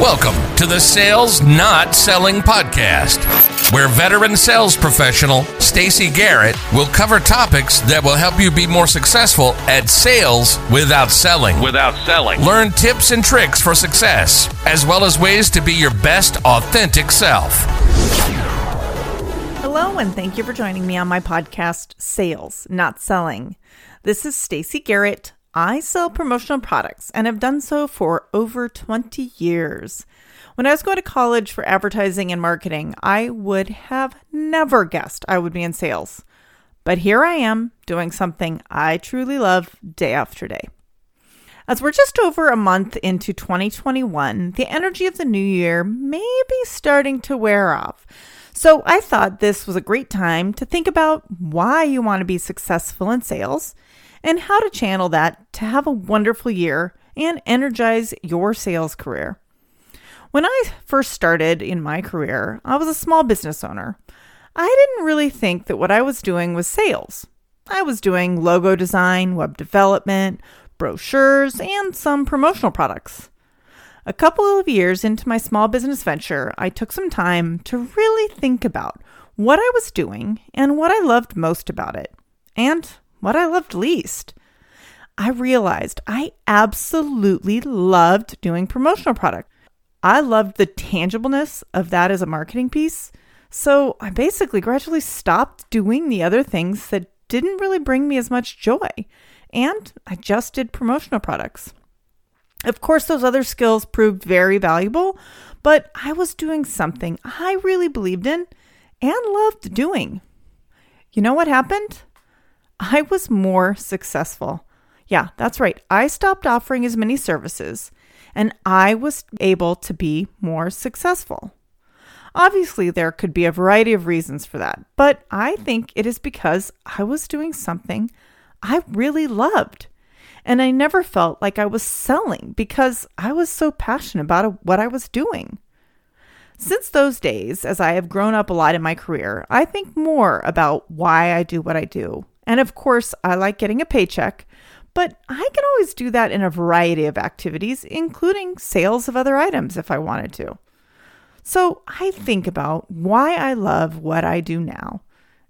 Welcome to the Sales Not Selling Podcast, where veteran sales professional Stacy Garrett will cover topics that will help you be more successful at sales without selling. without selling. Learn tips and tricks for success, as well as ways to be your best authentic self. Hello, and thank you for joining me on my podcast, Sales, Not Selling. This is Stacy Garrett. I sell promotional products and have done so for over 20 years. When I was going to college for advertising and marketing, I would have never guessed I would be in sales. But here I am doing something I truly love day after day. As we're just over a month into 2021, the energy of the new year may be starting to wear off. So I thought this was a great time to think about why you want to be successful in sales and how to channel that to have a wonderful year and energize your sales career. When I first started in my career, I was a small business owner. I didn't really think that what I was doing was sales. I was doing logo design, web development, brochures, and some promotional products. A couple of years into my small business venture, I took some time to really think about what I was doing and what I loved most about it, and what I loved least. I realized I absolutely loved doing promotional product. I loved the tangibleness of that as a marketing piece. So I basically gradually stopped doing the other things that didn't really bring me as much joy. And I just did promotional products. Of course, those other skills proved very valuable, but I was doing something I really believed in and loved doing. You know what happened? I was more successful. Yeah, that's right. I stopped offering as many services and I was able to be more successful. Obviously, there could be a variety of reasons for that, but I think it is because I was doing something I really loved. And I never felt like I was selling because I was so passionate about what I was doing. Since those days, as I have grown up a lot in my career, I think more about why I do what I do. And of course, I like getting a paycheck, but I can always do that in a variety of activities, including sales of other items if I wanted to. So I think about why I love what I do now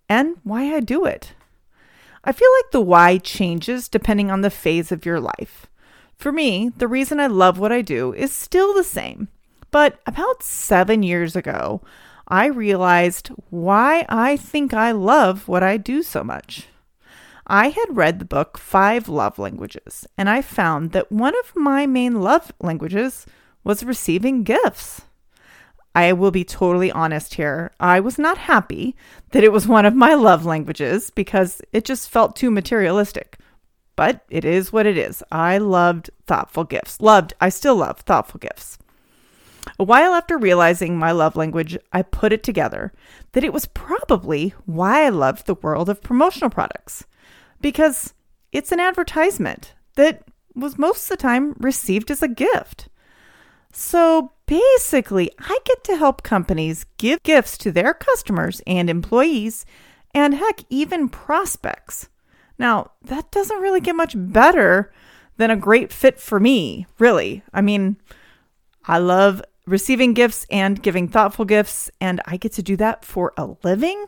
and why I do it. I feel like the why changes depending on the phase of your life. For me, the reason I love what I do is still the same. But about seven years ago, I realized why I think I love what I do so much. I had read the book Five Love Languages, and I found that one of my main love languages was receiving gifts. I will be totally honest here. I was not happy that it was one of my love languages because it just felt too materialistic. But it is what it is. I loved thoughtful gifts. Loved, I still love thoughtful gifts. A while after realizing my love language, I put it together that it was probably why I loved the world of promotional products. Because it's an advertisement that was most of the time received as a gift. So basically, I get to help companies give gifts to their customers and employees, and heck, even prospects. Now, that doesn't really get much better than a great fit for me, really. I mean, I love receiving gifts and giving thoughtful gifts, and I get to do that for a living.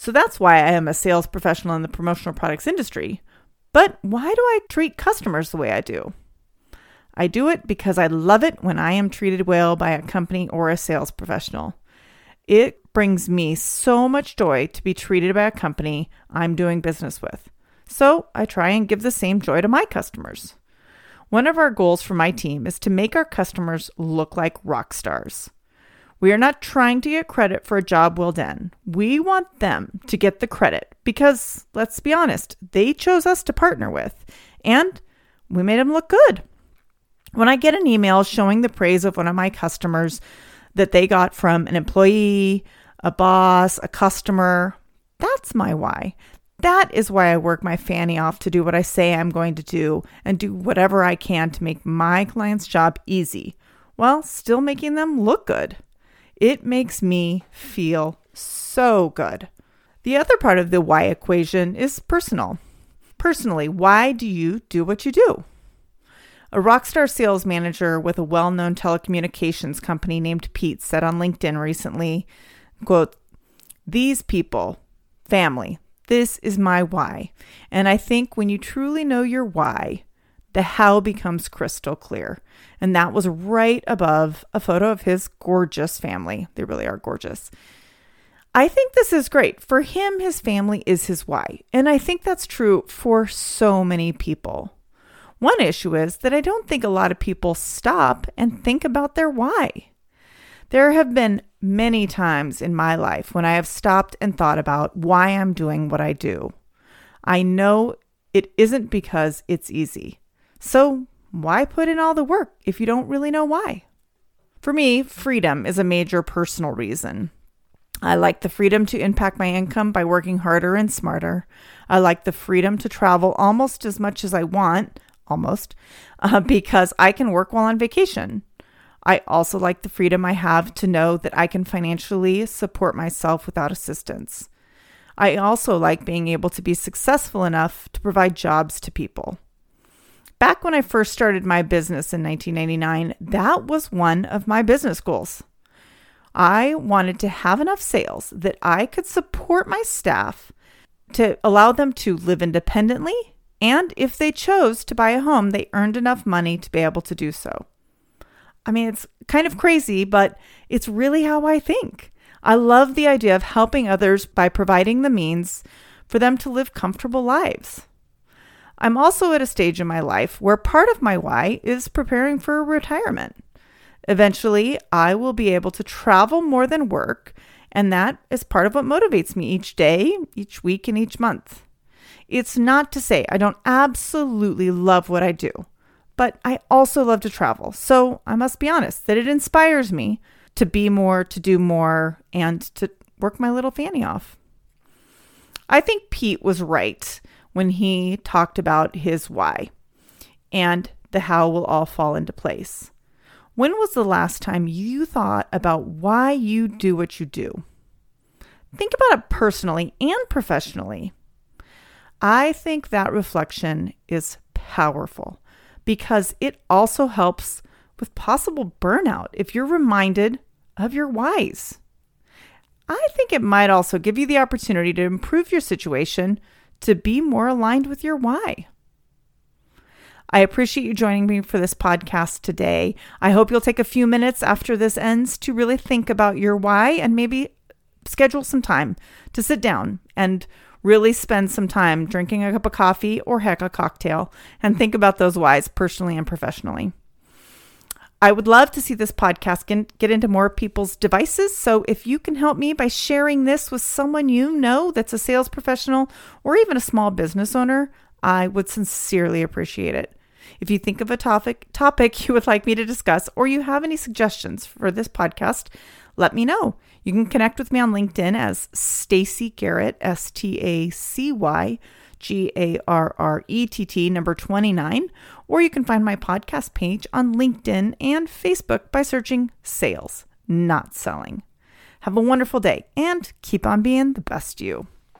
So that's why I am a sales professional in the promotional products industry. But why do I treat customers the way I do? I do it because I love it when I am treated well by a company or a sales professional. It brings me so much joy to be treated by a company I'm doing business with. So I try and give the same joy to my customers. One of our goals for my team is to make our customers look like rock stars. We are not trying to get credit for a job well done. We want them to get the credit because, let's be honest, they chose us to partner with and we made them look good. When I get an email showing the praise of one of my customers that they got from an employee, a boss, a customer, that's my why. That is why I work my fanny off to do what I say I'm going to do and do whatever I can to make my client's job easy while still making them look good. It makes me feel so good. The other part of the why equation is personal. Personally, why do you do what you do? A rock star sales manager with a well known telecommunications company named Pete said on LinkedIn recently, quote, These people, family, this is my why. And I think when you truly know your why, the how becomes crystal clear. And that was right above a photo of his gorgeous family. They really are gorgeous. I think this is great. For him, his family is his why. And I think that's true for so many people. One issue is that I don't think a lot of people stop and think about their why. There have been many times in my life when I have stopped and thought about why I'm doing what I do. I know it isn't because it's easy. So, why put in all the work if you don't really know why? For me, freedom is a major personal reason. I like the freedom to impact my income by working harder and smarter. I like the freedom to travel almost as much as I want almost, uh, because I can work while on vacation. I also like the freedom I have to know that I can financially support myself without assistance. I also like being able to be successful enough to provide jobs to people. Back when I first started my business in 1999, that was one of my business goals. I wanted to have enough sales that I could support my staff to allow them to live independently and if they chose to buy a home, they earned enough money to be able to do so. I mean, it's kind of crazy, but it's really how I think. I love the idea of helping others by providing the means for them to live comfortable lives. I'm also at a stage in my life where part of my why is preparing for retirement. Eventually, I will be able to travel more than work, and that is part of what motivates me each day, each week, and each month. It's not to say I don't absolutely love what I do, but I also love to travel. So I must be honest that it inspires me to be more, to do more, and to work my little fanny off. I think Pete was right when he talked about his why and the how will all fall into place. When was the last time you thought about why you do what you do? Think about it personally and professionally. I think that reflection is powerful because it also helps with possible burnout if you're reminded of your whys. I think it might also give you the opportunity to improve your situation to be more aligned with your why. I appreciate you joining me for this podcast today. I hope you'll take a few minutes after this ends to really think about your why and maybe schedule some time to sit down and really spend some time drinking a cup of coffee or heck, a cocktail and think about those whys personally and professionally. I would love to see this podcast get into more people's devices. So if you can help me by sharing this with someone you know that's a sales professional or even a small business owner, I would sincerely appreciate it. If you think of a topic topic you would like me to discuss or you have any suggestions for this podcast, let me know. You can connect with me on LinkedIn as Stacy Garrett, S T A C Y G A R R E T T, number 29, or you can find my podcast page on LinkedIn and Facebook by searching Sales, Not Selling. Have a wonderful day and keep on being the best you.